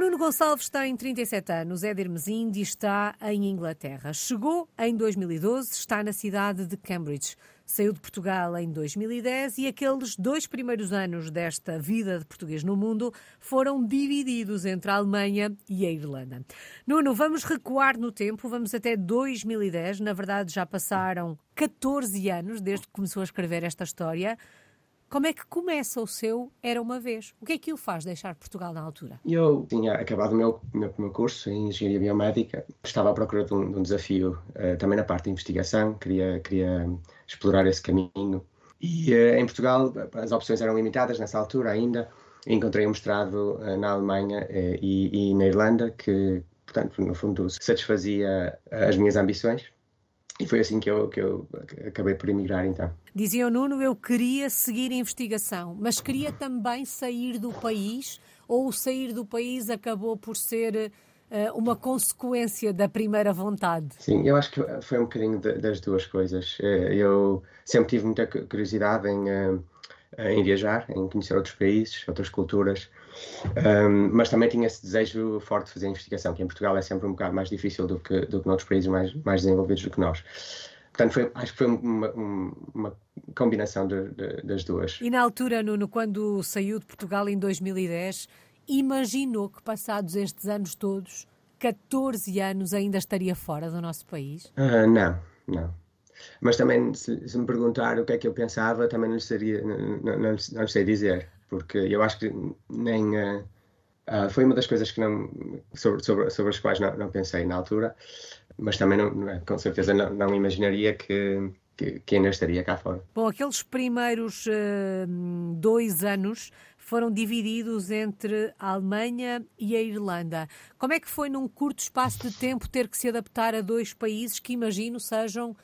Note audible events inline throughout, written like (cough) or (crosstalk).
Nuno Gonçalves tem 37 anos, é de Hermesinde e está em Inglaterra. Chegou em 2012, está na cidade de Cambridge. Saiu de Portugal em 2010 e aqueles dois primeiros anos desta vida de português no mundo foram divididos entre a Alemanha e a Irlanda. Nuno, vamos recuar no tempo, vamos até 2010. Na verdade, já passaram 14 anos desde que começou a escrever esta história. Como é que começa o seu Era Uma Vez? O que é que o faz deixar Portugal na altura? Eu tinha acabado o meu, meu, meu curso em Engenharia Biomédica, estava à procura de um, de um desafio uh, também na parte de investigação, queria, queria explorar esse caminho. E uh, em Portugal as opções eram limitadas nessa altura ainda. Encontrei um mestrado uh, na Alemanha e, e na Irlanda que, portanto, no fundo, satisfazia as minhas ambições e foi assim que eu, que eu acabei por emigrar, então. Dizia o Nuno, eu queria seguir a investigação, mas queria também sair do país, ou o sair do país acabou por ser uh, uma consequência da primeira vontade? Sim, eu acho que foi um bocadinho de, das duas coisas. Eh, eu sempre tive muita curiosidade em, uh, em viajar, em conhecer outros países, outras culturas. Um, mas também tinha esse desejo forte de fazer investigação, que em Portugal é sempre um bocado mais difícil do que, do que noutros países mais, mais desenvolvidos do que nós. Portanto, foi, acho que foi uma, uma combinação de, de, das duas. E na altura, Nuno, quando saiu de Portugal em 2010, imaginou que passados estes anos todos, 14 anos, ainda estaria fora do nosso país? Uh, não, não. Mas também, se, se, me perguntar o que é que eu pensava, também não seria, não, não, não, sei dizer porque eu acho que nem. Uh, uh, foi uma das coisas que não, sobre, sobre, sobre as quais não, não pensei na altura, mas também não, com certeza não, não imaginaria que, que, que, ainda estaria cá fora. Bom, aqueles primeiros uh, dois anos foram divididos entre a Alemanha e a Irlanda. Como é que foi num curto espaço de tempo ter que se adaptar a dois países que imagino sejam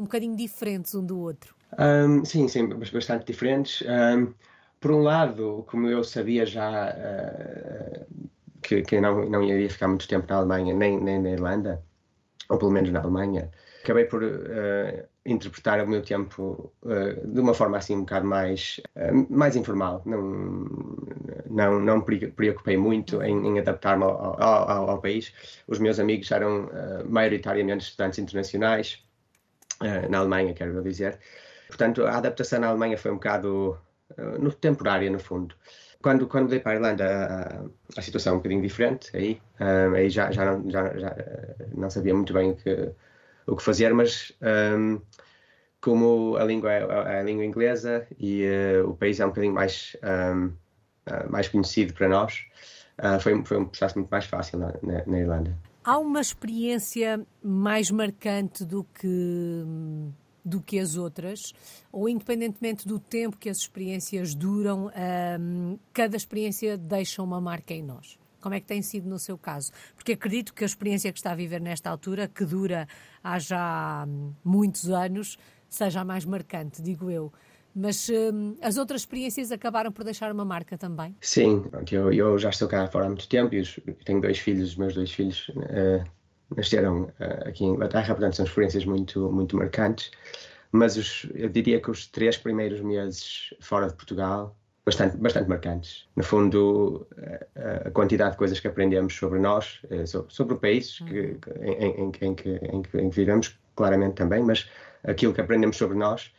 um bocadinho diferentes um do outro? Um, sim, sim, bastante diferentes. Um, por um lado, como eu sabia já uh, que, que não, não iria ficar muito tempo na Alemanha, nem, nem na Irlanda, ou pelo menos na Alemanha, acabei por uh, interpretar o meu tempo uh, de uma forma assim um bocado mais, mais informal. Não, não, não me preocupei muito em, em adaptar-me ao, ao, ao, país. Os meus amigos eram maioritariamente estudantes internacionais, na Alemanha, quero dizer. Portanto, a adaptação na Alemanha foi um bocado eh, no temporária, no fundo. Quando, quando dei para a Irlanda, a, a situação é um bocadinho diferente, aí, um, aí já, já, não, já, já, não sabia muito bem que, o que fazer, mas um, como a língua é a língua inglesa e uh, o país é um bocadinho mais, um, uh, eh, mais conhecido para nós, uh, foi, foi um processo muito mais fácil na, na, na Irlanda. Há uma experiência mais marcante do que do que as outras, ou independentemente do tempo que as experiências duram, cada experiência deixa uma marca em nós. Como é que tem sido no seu caso? Porque acredito que a experiência que está a viver nesta altura, que dura há já hum, muitos anos, seja a mais marcante, digo eu. Mas hum, as outras experiências acabaram por deixar uma marca também? Sim, eu, eu já estou cá fora há muito tempo e tenho dois filhos, os meus dois filhos uh, nasceram uh, aqui em Inglaterra, portanto são experiências muito, muito marcantes. Mas os, eu diria que os três primeiros meses fora de Portugal, bastante, bastante marcantes. No fundo, a, a quantidade de coisas que aprendemos sobre nós, eh, sobre, o país que, uhum. em, em, em, que, em que vivemos, claramente também, mas aquilo que aprendemos sobre nós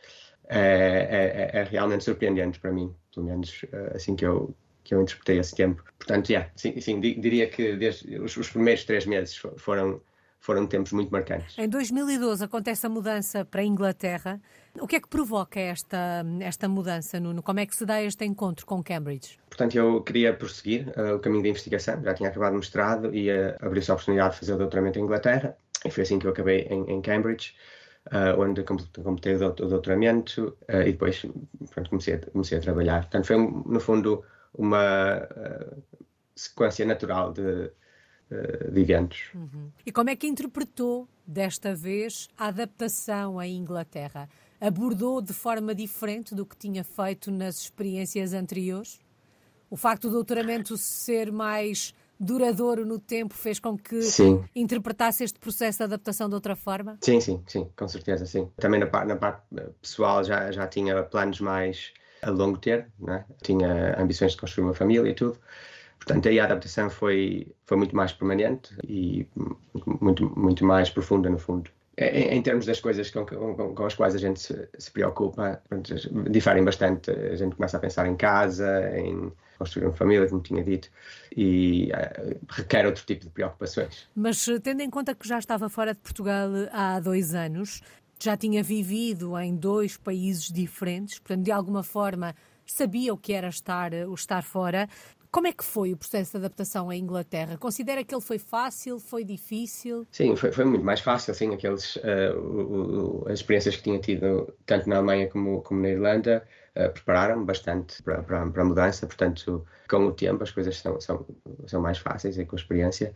é, é, é, realmente surpreendente para mim, pelo menos eh, assim que eu, que eu interpretei esse tempo. Portanto, yeah, sim, sim diria que desde os, os, primeiros três meses foram, foram tempos muito marcantes. Em 2012 acontece a mudança para a Inglaterra. O que é que provoca esta, esta mudança, Nuno? Como é que se dá este encontro com Cambridge? Portanto, eu queria prosseguir uh, o caminho da investigação, já tinha acabado o mestrado e uh, abriu-se a oportunidade de fazer o doutoramento em Inglaterra, e foi assim que eu acabei em, em Cambridge. Uh, onde completei o doutoramento uh, e depois pronto, comecei, a, comecei a trabalhar. Portanto, foi, no fundo, uma uh, sequência natural de, de eventos. Uhum. E como é que interpretou desta vez a adaptação à Inglaterra? Abordou de forma diferente do que tinha feito nas experiências anteriores? O facto do doutoramento ser mais duradouro no tempo fez com que sim. interpretasse este processo de adaptação de outra forma? Sim, sim, sim, com certeza, sim. Também na, parte, na parte pessoal já, já tinha planos mais a longo termo, né? tinha ambições de construir uma família e tudo. Portanto, aí a adaptação foi, foi muito mais permanente e muito, muito mais profunda, no fundo. Em, em termos das coisas com, com, com, as quais a gente se, se preocupa, diferem bastante. A gente começa a pensar em casa, em construir uma família, como tinha dito, e uh, requer outro tipo de preocupações. Mas tendo em conta que já estava fora de Portugal há dois anos, já tinha vivido em dois países diferentes, portanto, de alguma forma sabia o que era estar, o estar fora. Como é que foi o processo de adaptação à Inglaterra? Considera que ele foi fácil, foi difícil? Sim, foi, foi muito mais fácil, sim, aqueles, uh, o, o, as experiências que tinha tido tanto na Alemanha como, como na Irlanda uh, prepararam bastante para, para, a mudança, portanto, com o tempo as coisas são, são, são mais fáceis e com a experiência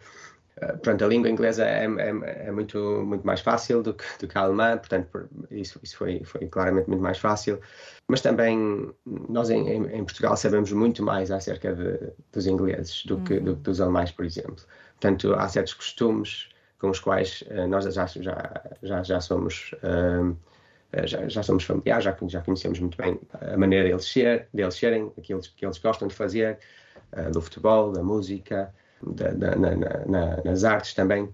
pronto, a língua inglesa é, é, é, muito, muito mais fácil do que, do que a alemã, portanto, isso, isso foi, foi claramente muito mais fácil. Mas também nós em, em Portugal sabemos muito mais acerca de, dos ingleses do que, uhum. do, dos alemães, por exemplo. Portanto, há certos costumes com os quais uh, nós já, já, já, já somos. Uh, já, já, somos familiares, já, já conhecemos muito bem a maneira deles, ser, deles serem, aquilo que eles gostam de fazer, uh, do futebol, da música, da, da, na, na, nas artes também.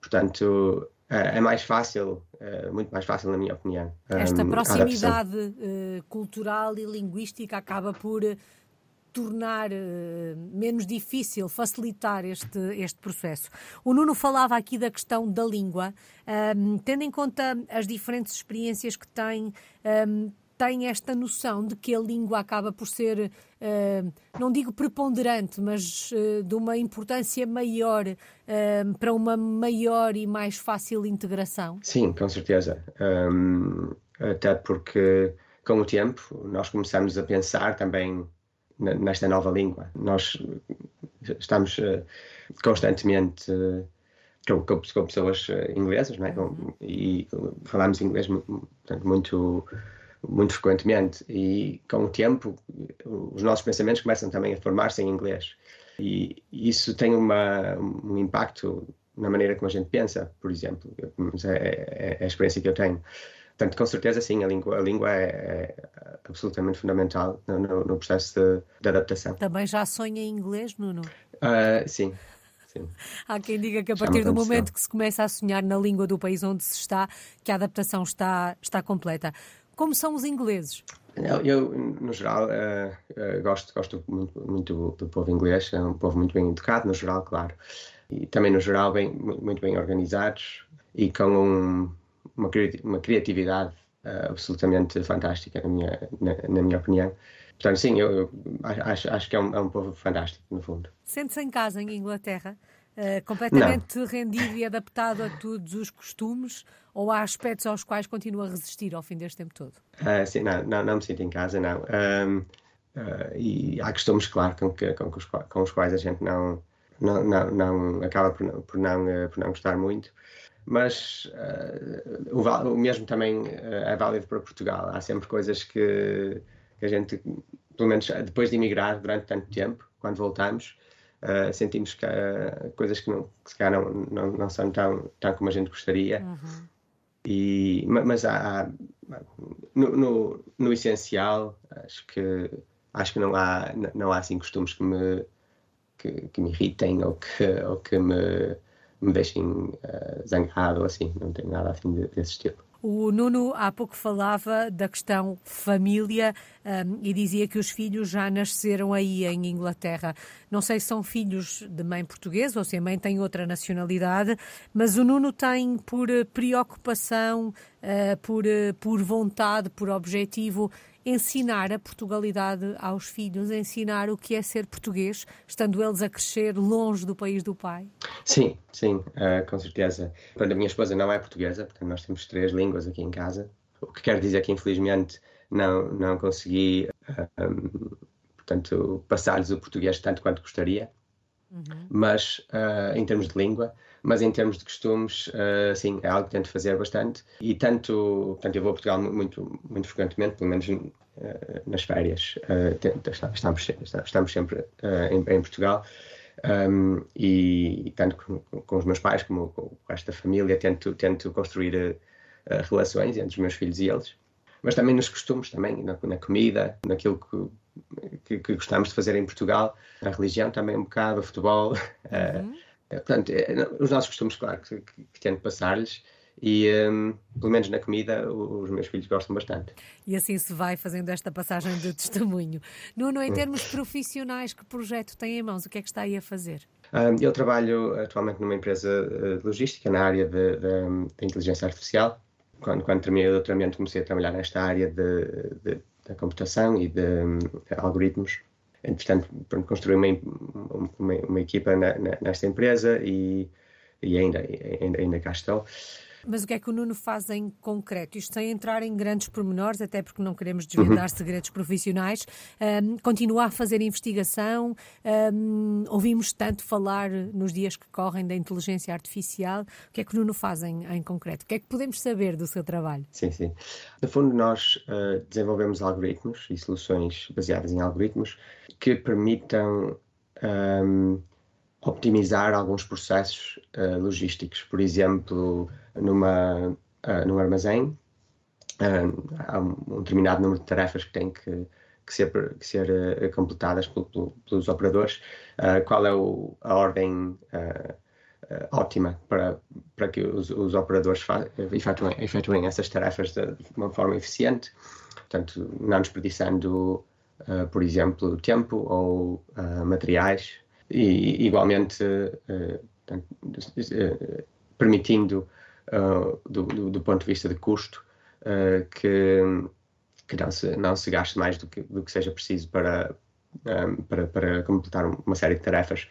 Portanto, é, é mais fácil, é muito mais fácil, na minha opinião. Esta proximidade uh, cultural e linguística acaba por uh, tornar uh, menos difícil, facilitar este, este processo. O Nuno falava aqui da questão da língua, um, tendo em conta as diferentes experiências que tem. Um, tem esta noção de que a língua acaba por ser, uh, não digo preponderante, mas uh, de uma importância maior uh, para uma maior e mais fácil integração? Sim, com certeza. Um, até porque, com o tempo, nós começamos a pensar também nesta nova língua. Nós estamos constantemente com, com, com, pessoas inglesas, não é? Uhum. E falamos inglês portanto, muito muito frequentemente e com o tempo os nossos pensamentos começam também a formar-se em inglês e isso tem uma, um impacto na maneira como a gente pensa, por exemplo, é, é, é a experiência que eu tenho. Portanto, com certeza, sim, a língua, a língua é, é absolutamente fundamental no, no, no processo de, de, adaptação. Também já sonha em inglês, Nuno? Uh, sim, Sim. (laughs) Há quem diga que a partir do momento que se começa a sonhar na língua do país onde se está, que a adaptação está, está completa. Como são os ingleses? Eu, no geral, uh, uh, gosto, gosto muito, muito, do povo inglês. É um povo muito bem educado, no geral, claro. E também, no geral, bem, muito bem organizados e com um, uma, uma criatividade uh, absolutamente fantástica, na minha, na, na, minha opinião. Portanto, sim, eu, eu acho, acho que é um, é um povo fantástico, no fundo. Sente-se em casa em Inglaterra? Uh, completamente não. rendido e adaptado a todos os costumes ou há aspectos aos quais continua a resistir ao fim deste tempo todo? Uh, sim, não, não, não, me sinto em casa, não. Um, uh, e há costumes, claro, com, que, com, os, com, os, quais a gente não, não, não, não acaba por, por, não, por não gostar muito. Mas o, o, mesmo também é válido para Portugal. Há sempre coisas que, que a gente, pelo menos depois de emigrar durante tanto tempo, quando voltamos, uh, sentimos que há coisas que, não, que se calhar não, não, não são tão, tão como a gente gostaria. Uhum. E, mas há, no, no, no, essencial, acho que, acho que não, há, não há assim costumes que me, que, que me irritem ou que, ou que me, me deixem uh, zangado ou assim. Não tem nada assim desse estilo. O Nuno há pouco falava da questão família um, e dizia que os filhos já nasceram aí em Inglaterra. Não sei se são filhos de mãe portuguesa ou se a mãe tem outra nacionalidade, mas o Nuno tem por preocupação, uh, por, uh, por vontade, por objetivo ensinar a Portugalidade aos filhos, ensinar o que é ser português, estando eles a crescer longe do país do pai? Sim, sim, uh, com certeza. Quando a minha esposa não é portuguesa, portanto nós temos três línguas aqui em casa, o que quer dizer que infelizmente não, não consegui, uh, eh, um, portanto, passar-lhes o português tanto quanto gostaria. Uhum. Mas uh, em termos de língua, mas em termos de costumes, uh, sim, é algo que tento fazer bastante. E tanto, portanto, eu vou a Portugal muito, muito frequentemente, pelo menos uh, nas férias. Uh, estamos, estamos sempre em, em, Portugal. Um, e, tanto com, com, os meus pais como com o resto da família, tento, tento construir relações entre os meus filhos e eles. Mas também nos costumes, também na, na comida, naquilo que que, que, gostamos de fazer em Portugal, a religião também um bocado, o futebol. (laughs) Uhum. Portanto, os nossos costumes, claro, que, que, que tento passar-lhes e um, pelo menos na comida os meus filhos gostam bastante. E assim se vai fazendo esta passagem de testemunho. (laughs) Nuno, em termos profissionais, que projeto tem em mãos? O que é que está aí a fazer? Um, eu trabalho atualmente numa empresa eh, de logística na área da inteligência artificial. Quando, quando terminei o doutoramento comecei a trabalhar nesta área de, de, da computação e de, um, algoritmos. Entretanto, construí uma, uma, uma equipa na, na, nesta empresa e, e ainda, ainda, ainda cá estou. Mas o que é que o Nuno faz em concreto? Isto sem entrar em grandes pormenores, até porque não queremos desvendar uhum. segredos profissionais. Um, continua a fazer investigação. Um, ouvimos tanto falar nos dias que correm da inteligência artificial. O que é que o Nuno faz em, em concreto? O que é que podemos saber do seu trabalho? Sim, sim. No fundo, nós uh, desenvolvemos algoritmos e soluções baseadas em algoritmos que permitam. Um, optimizar alguns processos uh, logísticos. Por exemplo, numa, uh, num armazém, uh, há um determinado número de tarefas que têm que, que ser, que ser completadas pelo, pelo, pelos operadores. qual é o, a ordem ótima para, para que os, os operadores efetuem, efetuem, essas tarefas de, de, uma forma eficiente, portanto, não desperdiçando, por exemplo, tempo ou materiais, e igualmente portanto, permitindo uh, do, do, do, ponto de vista de custo, uh, que, que não, se, não se gaste mais do que, do que seja preciso para, para, para completar uma série de tarefas.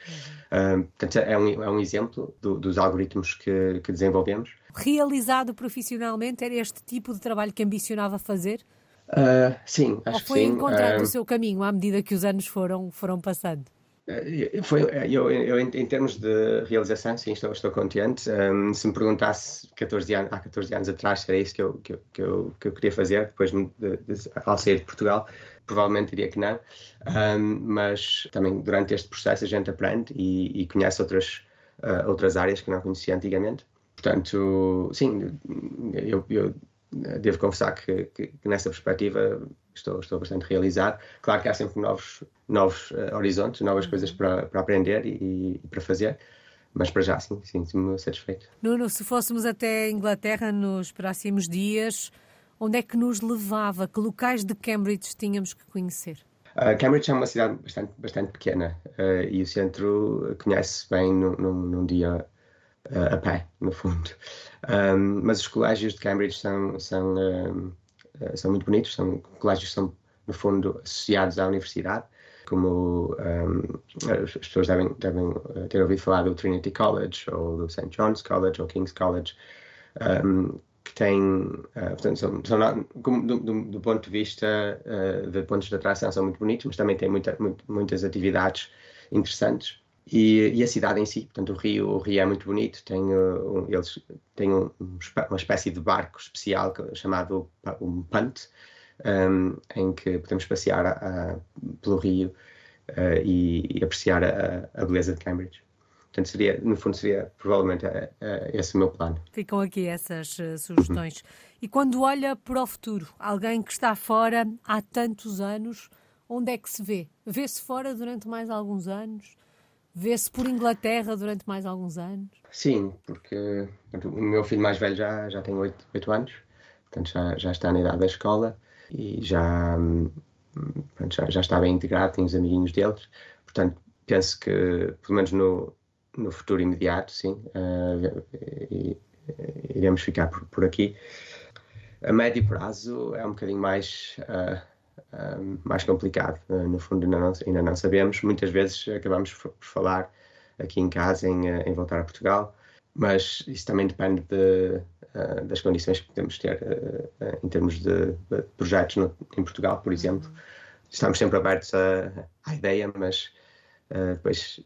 Uhum. portanto, é um, é um exemplo do, dos algoritmos que, que desenvolvemos. Realizado profissionalmente, era este tipo de trabalho que ambicionava fazer? Uh, sim, acho Ou foi que sim. encontrando uh, o seu caminho à medida que os anos foram, foram passando? Eh, foi, eh, eu, eu, em termos de realização, sim, estou, estou contente. Um, se me perguntasse 14 anos, há 14 anos atrás era isso que eu, que, que eu, que eu queria fazer, depois de, de, de, ao sair de Portugal, provavelmente diria que não. Um, mas também durante este processo a gente aprende e, e conhece outras, uh, outras áreas que não conhecia antigamente. Portanto, sim, eu, eu devo confessar que, que, que nessa perspectiva estou, estou bastante realizado. Claro que há sempre novos, novos uh, horizontes, novas coisas uhum. para, para aprender e, e para fazer. Mas para já, sim, sinto-me satisfeito. Nuno, se fôssemos até a Inglaterra nos próximos dias, onde é que nos levava? Que locais de Cambridge tínhamos que conhecer? Uh, Cambridge é uma cidade bastante, bastante pequena uh, e o centro conhece bem num, num, num dia uh, a pé, no fundo. (laughs) Um, mas os colégios de Cambridge são, são um, eh, são muito bonitos, são colégios que são, no fundo, associados à universidade, como um, ehm, as pessoas devem, devem eh, ter ouvido falar do Trinity College, ou do St. John's College, ou King's College, um, ehm, que têm, uh, portanto, são, são do, do, do, ponto de vista uh, de pontos de atração, são muito bonitos, mas também têm muita, muito, muitas atividades interessantes. E, e, a cidade em si, portanto, o rio, o rio é muito bonito, tem, uh, um, eles têm um, uma espécie de barco especial chamado um punt, um, em que podemos passear a, a, pelo rio uh, e, e, apreciar a, a, beleza de Cambridge. Portanto, seria, no fundo, seria provavelmente uh, esse o meu plano. Ficam aqui essas uh, sugestões. Uhum. E quando olha para o futuro, alguém que está fora há tantos anos, onde é que se vê? Vê-se fora durante mais alguns anos? Vê-se por Inglaterra durante mais alguns anos? Sim, porque o meu filho mais velho já, já tem 8, 8 anos, portanto já, já está na idade da escola e já, portanto, já, já está bem integrado, tem os amiguinhos deles, portanto penso que, pelo menos no, no futuro imediato, sim, uh, iremos ficar por, por, aqui. A médio prazo é um bocadinho mais. Uh, mais complicado. Uh, no fundo, ainda não, ainda não, sabemos. Muitas vezes acabamos por falar aqui em casa em, uh, em voltar a Portugal, mas isso também depende de, uh, das condições que podemos ter em termos de, de projetos no, em Portugal, por exemplo. Estamos sempre abertos à, à ideia, mas depois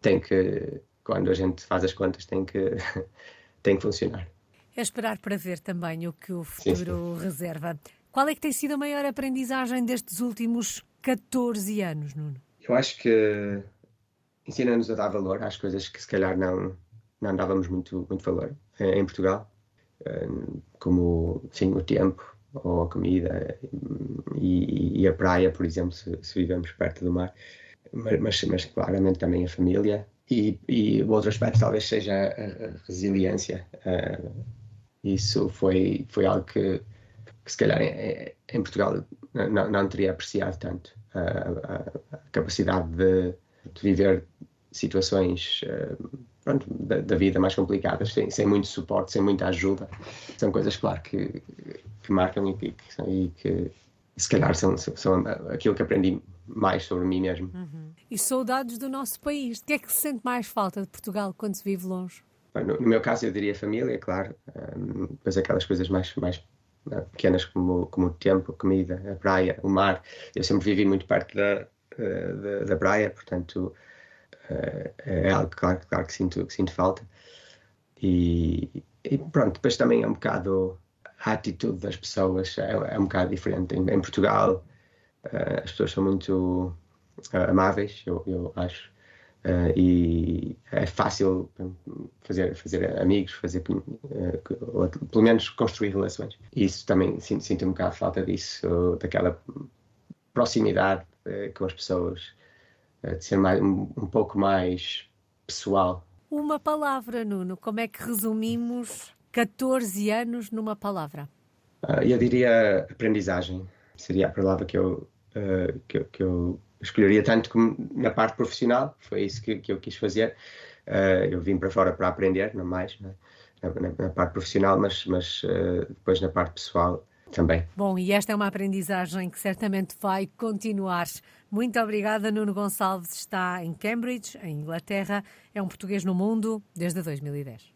tem que, quando a gente faz as contas, tem que, (laughs) tem que funcionar. É esperar para ver também o que o futuro sim, sim. reserva. Qual é que tem sido a maior aprendizagem destes últimos 14 anos, Nuno? Eu acho que ensina-nos a dar valor às coisas que se calhar não, não dávamos muito, muito valor em Portugal, como sim, o tempo, ou a comida e, e a praia, por exemplo, se, se vivemos perto do mar, mas, mas, claramente também a família. E, e o outro aspecto talvez seja a, resiliência. Uh, isso foi, foi algo que, que se calhar em, em Portugal não, não, teria apreciado tanto. Uh, a, a, capacidade de, de viver situações uh, pronto, da, da, vida mais complicadas, sem, sem, muito suporte, sem muita ajuda. São coisas, claro, que, que marcam e que, e que se calhar são, são aquilo que aprendi mais sobre mim mesmo. Uhum. E saudades do nosso país. O que é que se sente mais falta de Portugal quando se vive longe? No, no meu caso, eu diria família, claro. Um, depois aquelas coisas mais, mais pequenas como, como o tempo, a comida, a praia, o mar. Eu sempre vivi muito perto da, eh, da, da praia, portanto uh, é algo claro, claro que, sinto, que sinto falta. E, e, pronto, depois também é um bocado a atitude das pessoas, é, é um bocado diferente. Em, em Portugal uh, as pessoas são muito amáveis, eu, eu acho. Uh, e é fácil fazer, fazer amigos, fazer ou, pelo menos construir relações. E isso também sinto, sinto um bocado falta disso, daquela proximidade com as pessoas, de ser mais, um, um pouco mais pessoal. Uma palavra, Nuno, como é que resumimos 14 anos numa palavra? Uh, eu diria aprendizagem. Seria a palavra que eu, uh, que, que, eu escolheria, tanto como na parte profissional, foi isso que, que eu quis fazer. Uh, eu vim para fora para aprender, não mais, né? na, na, na, parte profissional, mas, mas depois na parte pessoal também. Bom, e esta é uma aprendizagem que certamente vai continuar. Muito obrigada, Nuno Gonçalves. Está em Cambridge, em Inglaterra. É um português no mundo desde 2010.